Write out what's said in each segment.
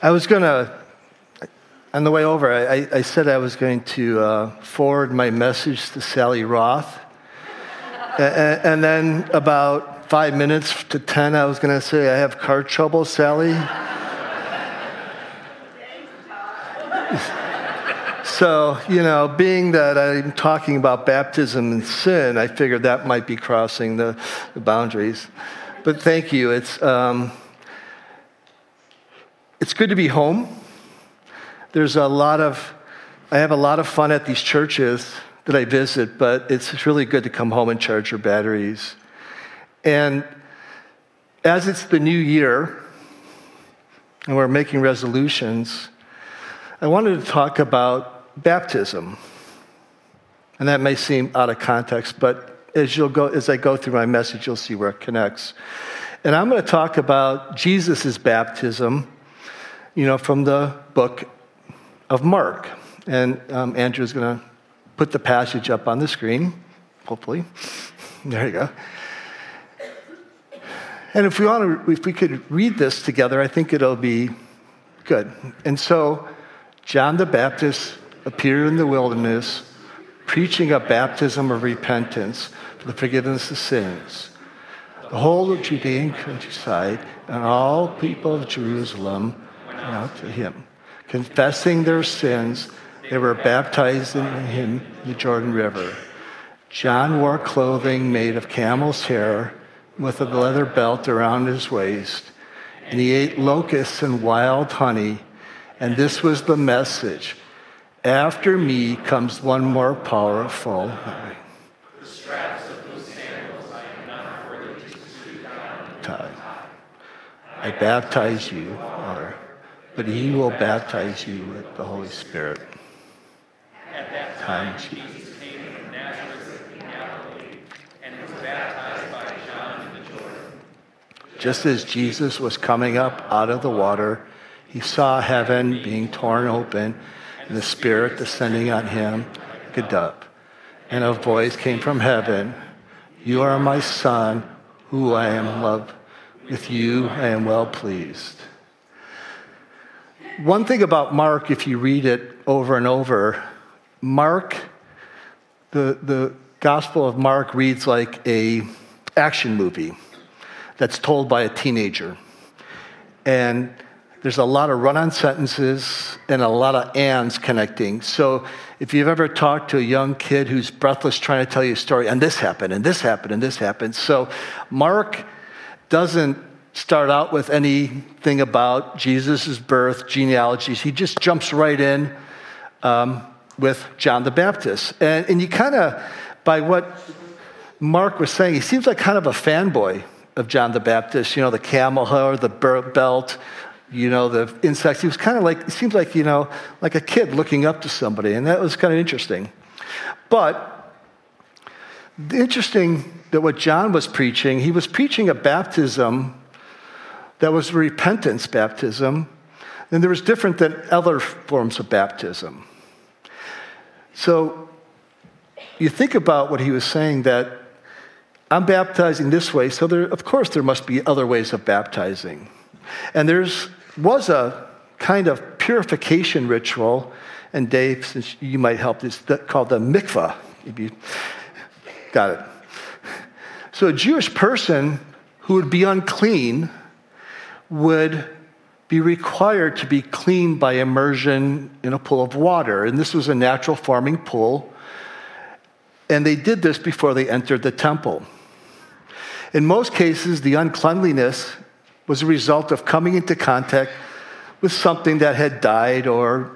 I was going to, on the way over, I, I, said I was going to uh, forward my message to Sally Roth. and, and, then about five minutes to 10, I was going to say, I have car trouble, Sally. so, you know, being that I'm talking about baptism and sin, I figured that might be crossing the, the boundaries. But thank you. It's. Um, it's good to be home. There's a lot of, I have a lot of fun at these churches that I visit, but it's really good to come home and charge your batteries. And as it's the new year, and we're making resolutions, I wanted to talk about baptism. And that may seem out of context, but as, you'll go, as I go through my message, you'll see where it connects. And I'm going to talk about Jesus' baptism you know, from the book of Mark. And um, Andrew is going to put the passage up on the screen, hopefully. There you go. And if we want to, if we could read this together, I think it'll be good. And so, John the Baptist appeared in the wilderness, preaching a baptism of repentance for the forgiveness of sins. The whole of Judean countryside and all people of Jerusalem out to him. Confessing their sins, they were baptized in him in the Jordan River. John wore clothing made of camel's hair with a leather belt around his waist, and he ate locusts and wild honey. And this was the message After me comes one more powerful. I baptize you, or but he will baptize you with the Holy Spirit. At that time, Jesus came from Nazareth in Galilee and was baptized by John in the Jordan. Just as Jesus was coming up out of the water, he saw heaven being torn open and the Spirit descending on him like a dove. And a voice came from heaven You are my Son, who I am loved. With you I am well pleased. One thing about Mark, if you read it over and over, Mark, the, the Gospel of Mark reads like a action movie that's told by a teenager. And there's a lot of run-on sentences and a lot of ands connecting. So if you've ever talked to a young kid who's breathless trying to tell you a story, and this happened, and this happened, and this happened. So Mark doesn't start out with anything about Jesus' birth, genealogies. He just jumps right in um, with John the Baptist. And, and you kind of, by what Mark was saying, he seems like kind of a fanboy of John the Baptist. You know, the camel hair, the belt, you know, the insects. He was kind of like, it seems like, you know, like a kid looking up to somebody. And that was kind of interesting. But interesting that what John was preaching, he was preaching a baptism that was repentance baptism, and there was different than other forms of baptism. So you think about what he was saying that I'm baptizing this way, so there, of course there must be other ways of baptizing. And there's was a kind of purification ritual, and Dave, since you might help, is called the mikvah. If You got it. So a Jewish person who would be unclean would be required to be cleaned by immersion in a pool of water. And this was a natural farming pool. And they did this before they entered the temple. In most cases, the uncleanliness was a result of coming into contact with something that had died, or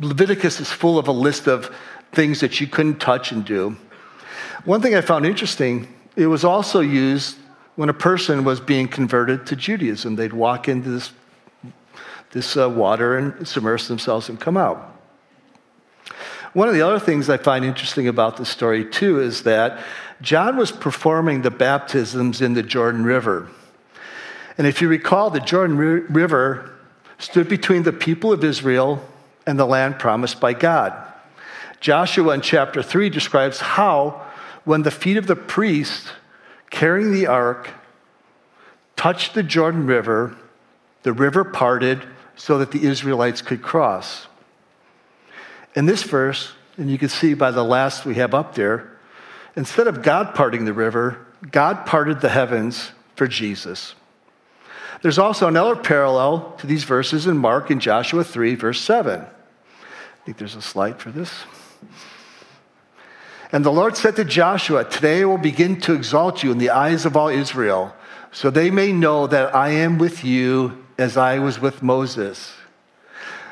Leviticus is full of a list of things that you couldn't touch and do. One thing I found interesting, it was also used when a person was being converted to Judaism. They'd walk into this, this uh, water and submerge themselves and come out. One of the other things I find interesting about this story, too, is that John was performing the baptisms in the Jordan River. And if you recall, the Jordan River stood between the people of Israel and the land promised by God. Joshua in chapter 3 describes how, when the feet of the priest carrying the ark touched the Jordan River, the river parted so that the Israelites could cross. In this verse, and you can see by the last we have up there, instead of God parting the river, God parted the heavens for Jesus. There's also another parallel to these verses in Mark and Joshua 3, verse 7. I think there's a slide for this. And the Lord said to Joshua, Today I will begin to exalt you in the eyes of all Israel, so they may know that I am with you as I was with Moses.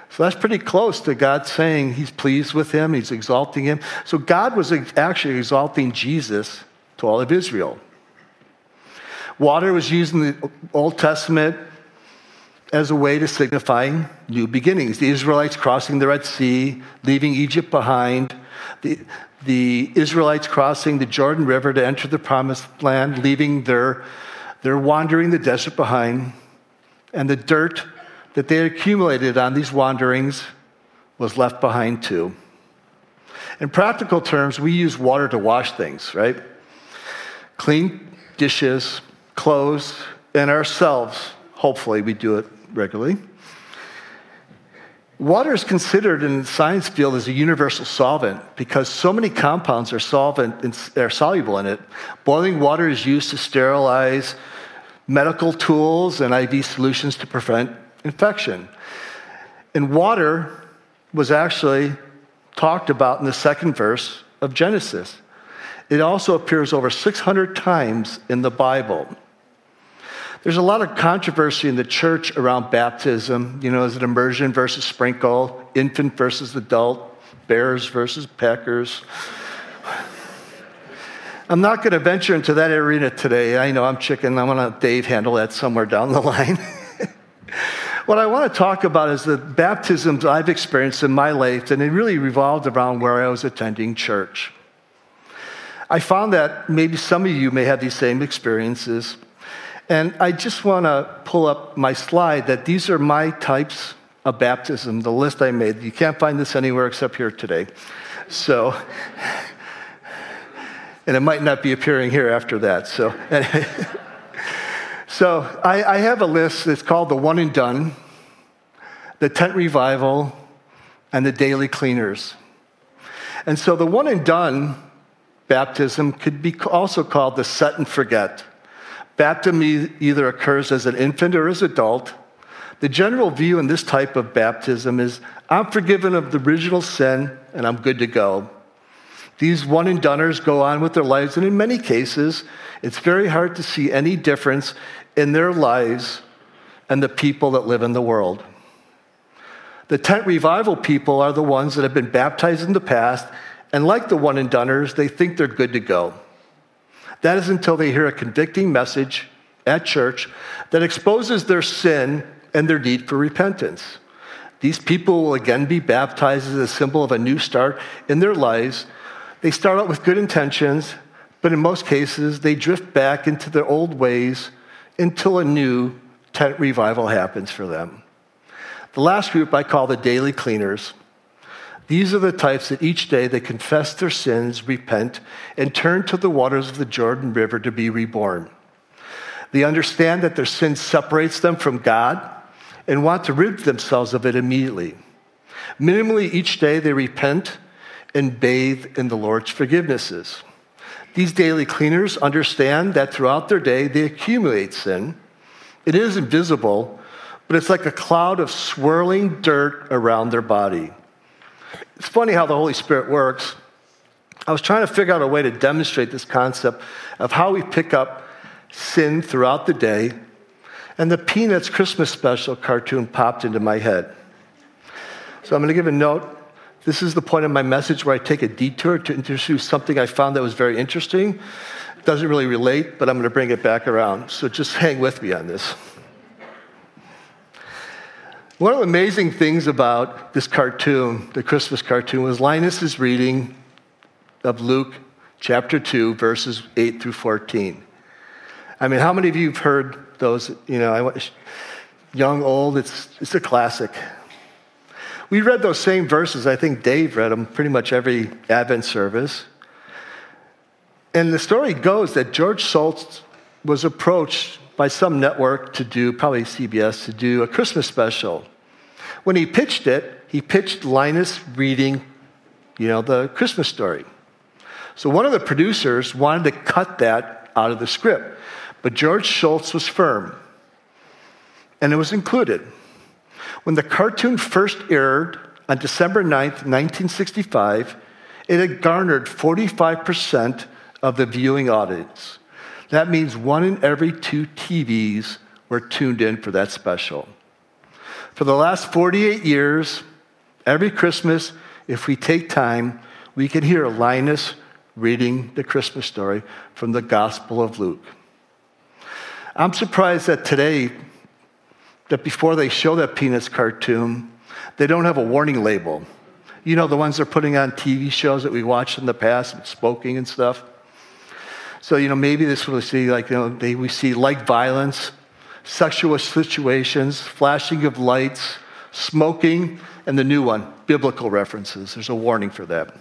So that's pretty close to God saying he's pleased with him, he's exalting him. So God was actually exalting Jesus to all of Israel. Water was used in the Old Testament as a way to signify new beginnings. The Israelites crossing the Red Sea, leaving Egypt behind, the, the Israelites crossing the Jordan River to enter the promised land, leaving their, their wandering the desert behind, and the dirt that they accumulated on these wanderings was left behind too. In practical terms, we use water to wash things, right? Clean dishes, clothes, and ourselves. Hopefully, we do it regularly. Water is considered in the science field as a universal solvent because so many compounds are solvent are soluble in it. Boiling water is used to sterilize medical tools and IV solutions to prevent infection. And water was actually talked about in the second verse of Genesis. It also appears over 600 times in the Bible. There's a lot of controversy in the church around baptism. You know, is it immersion versus sprinkle, infant versus adult, bears versus packers? I'm not going to venture into that arena today. I know I'm chicken. I'm going to Dave handle that somewhere down the line. what I want to talk about is the baptisms I've experienced in my life, and it really revolved around where I was attending church. I found that maybe some of you may have these same experiences. And I just want to pull up my slide that these are my types of baptism, the list I made. You can't find this anywhere except here today. So, and it might not be appearing here after that. So, so I, I have a list that's called the One and Done, the Tent Revival, and the Daily Cleaners. And so the One and Done baptism could be also called the Set and Forget. Baptism either occurs as an infant or as an adult. The general view in this type of baptism is I'm forgiven of the original sin and I'm good to go. These one and doners go on with their lives, and in many cases, it's very hard to see any difference in their lives and the people that live in the world. The tent revival people are the ones that have been baptized in the past, and like the one and doners, they think they're good to go. That is until they hear a convicting message at church that exposes their sin and their need for repentance. These people will again be baptized as a symbol of a new start in their lives. They start out with good intentions, but in most cases, they drift back into their old ways until a new tent revival happens for them. The last group I call the daily cleaners. These are the types that each day they confess their sins, repent, and turn to the waters of the Jordan River to be reborn. They understand that their sin separates them from God and want to rid themselves of it immediately. Minimally, each day they repent and bathe in the Lord's forgivenesses. These daily cleaners understand that throughout their day they accumulate sin. It is invisible, but it's like a cloud of swirling dirt around their body. It's funny how the Holy Spirit works. I was trying to figure out a way to demonstrate this concept of how we pick up sin throughout the day, and the Peanuts Christmas special cartoon popped into my head. So I'm going to give a note. This is the point of my message where I take a detour to introduce something I found that was very interesting. It doesn't really relate, but I'm going to bring it back around. So just hang with me on this. One of the amazing things about this cartoon, the Christmas cartoon, was Linus's reading of Luke chapter 2, verses 8 through 14. I mean, how many of you have heard those? You know, young, old, it's, it's a classic. We read those same verses. I think Dave read them pretty much every Advent service. And the story goes that George Schulz was approached by some network to do, probably CBS, to do a Christmas special. When he pitched it, he pitched Linus reading, you know, the Christmas story. So one of the producers wanted to cut that out of the script, but George Schulz was firm, and it was included. When the cartoon first aired on December 9th, 1965, it had garnered 45% of the viewing audience. That means one in every two TVs were tuned in for that special. For the last 48 years, every Christmas, if we take time, we can hear Linus reading the Christmas story from the Gospel of Luke. I'm surprised that today, that before they show that Peanuts cartoon, they don't have a warning label. You know, the ones they're putting on TV shows that we watched in the past, smoking and stuff. So, you know, maybe this will see like, you know, they, we see like violence, sexual situations, flashing of lights, smoking, and the new one, biblical references. There's a warning for that.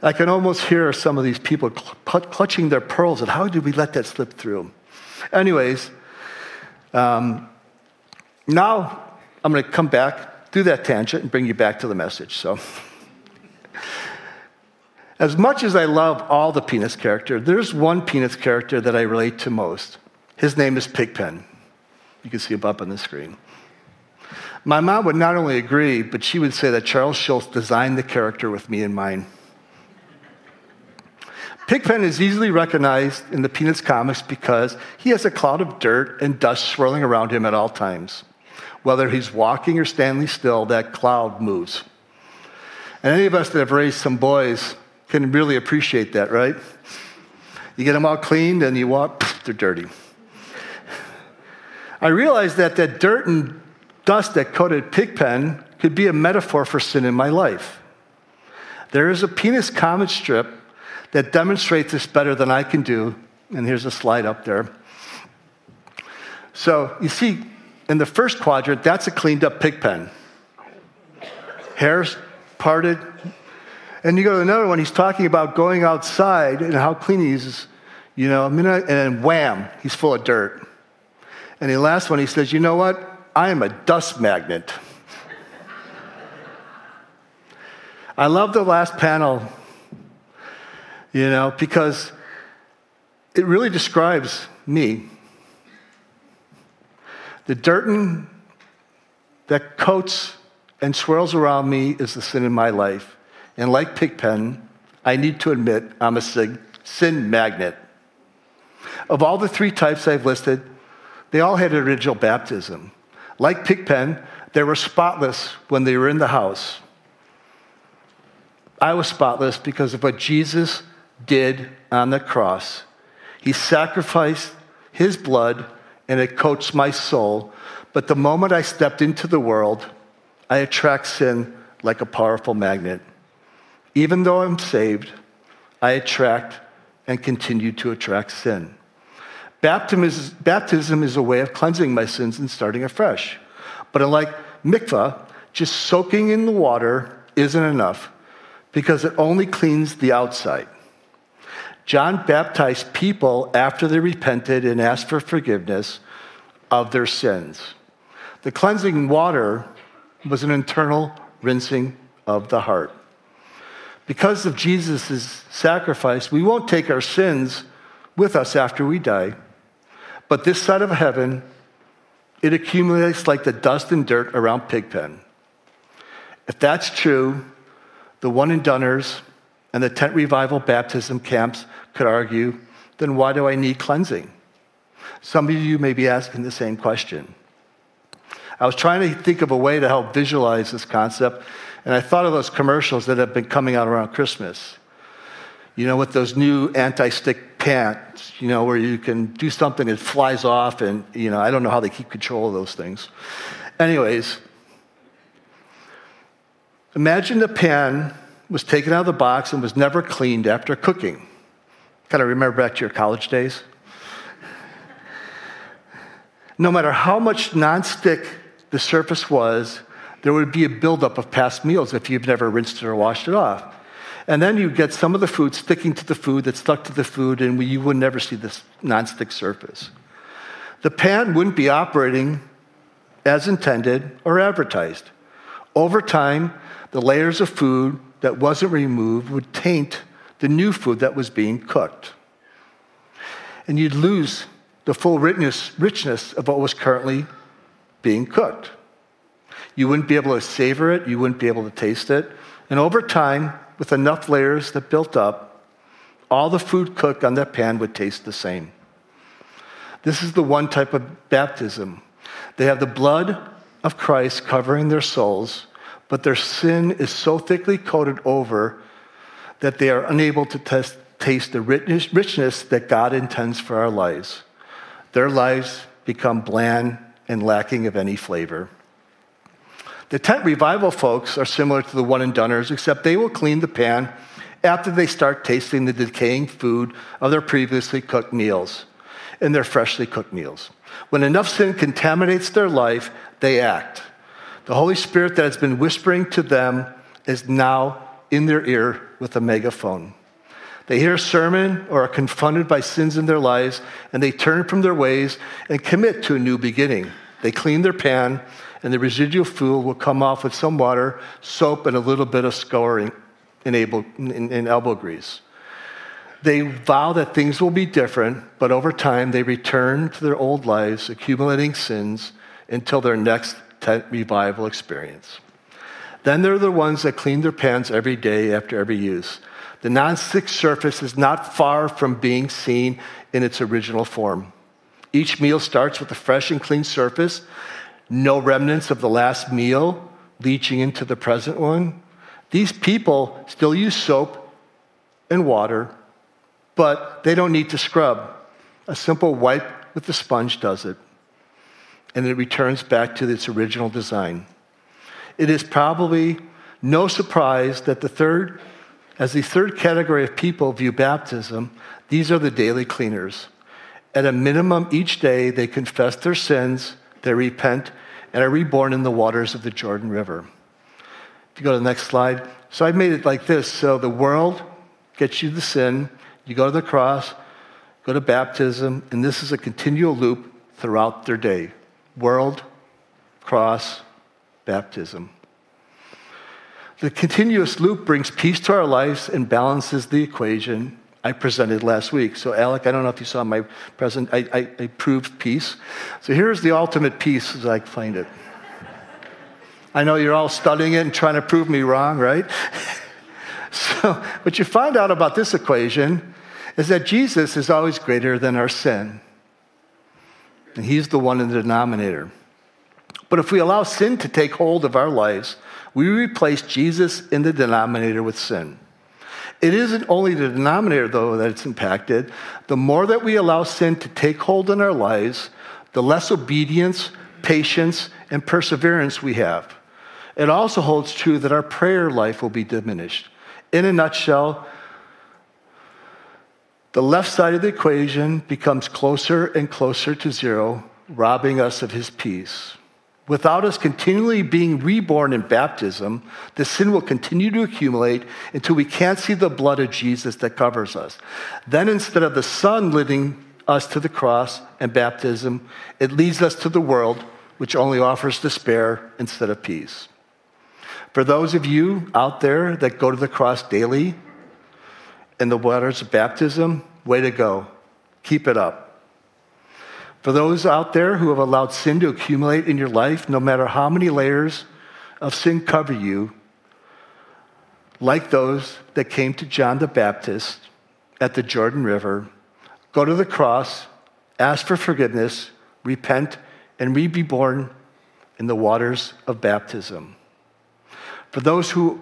I can almost hear some of these people cl- clutching their pearls and how did we let that slip through? Anyways, um, now I'm going to come back through that tangent and bring you back to the message. So. As much as I love all the Peanuts character, there's one Peanuts character that I relate to most. His name is Pigpen. You can see him up on the screen. My mom would not only agree, but she would say that Charles Schulz designed the character with me in mind. Pigpen is easily recognized in the Peanuts comics because he has a cloud of dirt and dust swirling around him at all times. Whether he's walking or standing still, that cloud moves. And any of us that have raised some boys can really appreciate that, right? You get them all cleaned and you walk, they're dirty. I realized that that dirt and dust that coated Pigpen could be a metaphor for sin in my life. There is a Peanuts comic strip that demonstrates this better than I can do, and here's a slide up there. So you see, in the first quadrant, that's a cleaned up Pigpen. Hair's parted, and you go to another one, he's talking about going outside and how clean he is, you know, and then wham, he's full of dirt. And the last one, he says, You know what? I am a dust magnet. I love the last panel, you know, because it really describes me. The dirt that coats and swirls around me is the sin in my life. And like Pigpen, I need to admit I'm a sin magnet. Of all the three types I've listed, they all had original baptism. Like Pigpen, they were spotless when they were in the house. I was spotless because of what Jesus did on the cross. He sacrificed his blood and it coats my soul. But the moment I stepped into the world, I attract sin like a powerful magnet. Even though I'm saved, I attract and continue to attract sin. Baptism is, baptism is a way of cleansing my sins and starting afresh. But unlike mikvah, just soaking in the water isn't enough because it only cleans the outside. John baptized people after they repented and asked for forgiveness of their sins. The cleansing water was an internal rinsing of the heart. Because of Jesus' sacrifice, we won't take our sins with us after we die. But this side of heaven, it accumulates like the dust and dirt around Pigpen. If that's true, the one and doners and the tent revival baptism camps could argue, then why do I need cleansing? Some of you may be asking the same question. I was trying to think of a way to help visualize this concept, and I thought of those commercials that have been coming out around Christmas. You know, with those new anti stick pants, you know, where you can do something it flies off, and, you know, I don't know how they keep control of those things. Anyways, imagine the pan was taken out of the box and was never cleaned after cooking. Kind of remember back to your college days? no matter how much nonstick the surface was, there would be a buildup of past meals if you've never rinsed it or washed it off. And then you get some of the food sticking to the food that stuck to the food, and you would never see this nonstick surface. the pan wouldn't be operating as intended or advertised. Over time, the layers of food that wasn't removed would taint the new food that was being cooked. And you'd lose the full richness, richness of what was currently being cooked. You wouldn't be able to savor it, you wouldn't be able to taste it. And over time, with enough layers that built up, all the food cooked on that pan would taste the same. This is the one type of baptism. They have the blood of Christ covering their souls, but their sin is so thickly coated over that they are unable to test, taste the richness, richness that God intends for our lives. Their lives become bland and lacking of any flavor. The tent revival folks are similar to the one and doners, except they will clean the pan after they start tasting the decaying food of their previously cooked meals and their freshly cooked meals. When enough sin contaminates their life, they act. The Holy Spirit that has been whispering to them is now in their ear with a megaphone. They hear a sermon or are confronted by sins in their lives, and they turn from their ways and commit to a new beginning. They clean their pan and the residual fluid will come off with some water, soap, and a little bit of scouring in, able, in, in elbow grease. They vow that things will be different, but over time they return to their old lives, accumulating sins until their next tent revival experience. Then they're the ones that clean their pans every day after every use. The non-stick surface is not far from being seen in its original form. Each meal starts with a fresh and clean surface no remnants of the last meal leaching into the present one. These people still use soap and water, but they don't need to scrub. A simple wipe with the sponge does it, and it returns back to its original design. It is probably no surprise that the third, as the third category of people view baptism, these are the daily cleaners. At a minimum, each day they confess their sins, they repent, and are reborn in the waters of the Jordan River. If you go to the next slide. So I've made it like this. So the world gets you the sin, you go to the cross, go to baptism, and this is a continual loop throughout their day world, cross, baptism. The continuous loop brings peace to our lives and balances the equation I presented last week. So, Alec, I don't know if you saw my present, I, I, I proved peace. So, here's the ultimate peace as I find it. I know you're all studying it and trying to prove me wrong, right? so, what you find out about this equation is that Jesus is always greater than our sin. And he's the one in the denominator. But if we allow sin to take hold of our lives, we replace Jesus in the denominator with sin. It isn't only the denominator, though, that it's impacted. The more that we allow sin to take hold in our lives, the less obedience, patience, and perseverance we have. It also holds true that our prayer life will be diminished. In a nutshell, the left side of the equation becomes closer and closer to zero, robbing us of his peace. Without us continually being reborn in baptism, the sin will continue to accumulate until we can't see the blood of Jesus that covers us. Then, instead of the Son leading us to the cross and baptism, it leads us to the world, which only offers despair instead of peace. For those of you out there that go to the cross daily in the waters of baptism, way to go. Keep it up. For those out there who have allowed sin to accumulate in your life, no matter how many layers of sin cover you, like those that came to John the Baptist at the Jordan River, go to the cross, ask for forgiveness, repent, and be born in the waters of baptism. For those who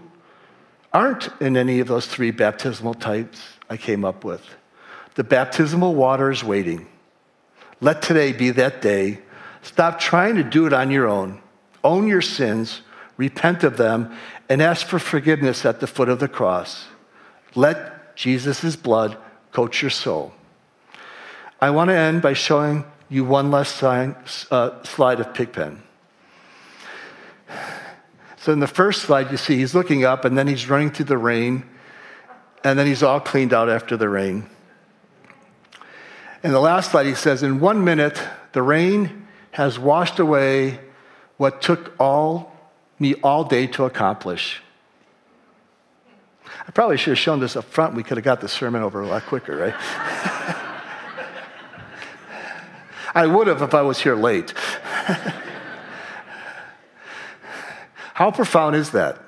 aren't in any of those three baptismal types I came up with, the baptismal water is waiting. Let today be that day. Stop trying to do it on your own. Own your sins, repent of them, and ask for forgiveness at the foot of the cross. Let Jesus' blood coat your soul. I want to end by showing you one last sign, uh, slide of Pigpen. So, in the first slide, you see he's looking up and then he's running through the rain, and then he's all cleaned out after the rain. In the last slide, he says, In one minute, The rain has washed away what took all me all day to accomplish. I probably should have shown this up front. We could have got the sermon over a lot quicker, right? I would have if I was here late. How profound is that?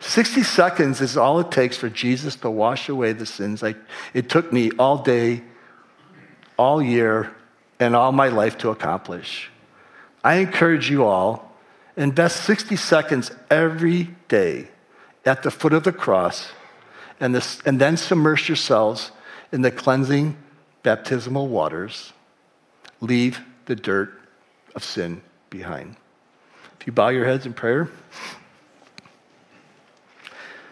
60 seconds is all it takes for Jesus to wash away the sins I, it took me all day, all year, and all my life to accomplish. I encourage you all, invest 60 seconds every day at the foot of the cross and, this, and then submerge yourselves in the cleansing baptismal waters. Leave the dirt of sin behind. If you bow your heads in prayer.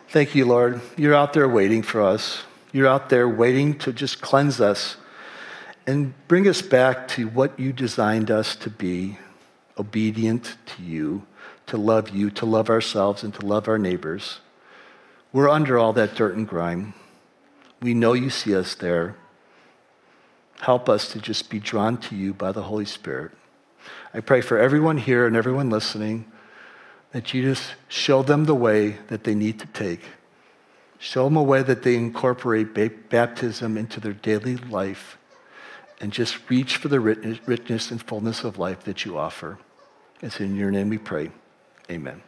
Thank you, Lord. You're out there waiting for us. You're out there waiting to just cleanse us and bring us back to what you designed us to be obedient to you, to love you, to love ourselves, and to love our neighbors. We're under all that dirt and grime. We know you see us there. Help us to just be drawn to you by the Holy Spirit. I pray for everyone here and everyone listening that you just show them the way that they need to take. Show them a way that they incorporate baptism into their daily life and just reach for the richness and fullness of life that you offer. It's in your name we pray. Amen.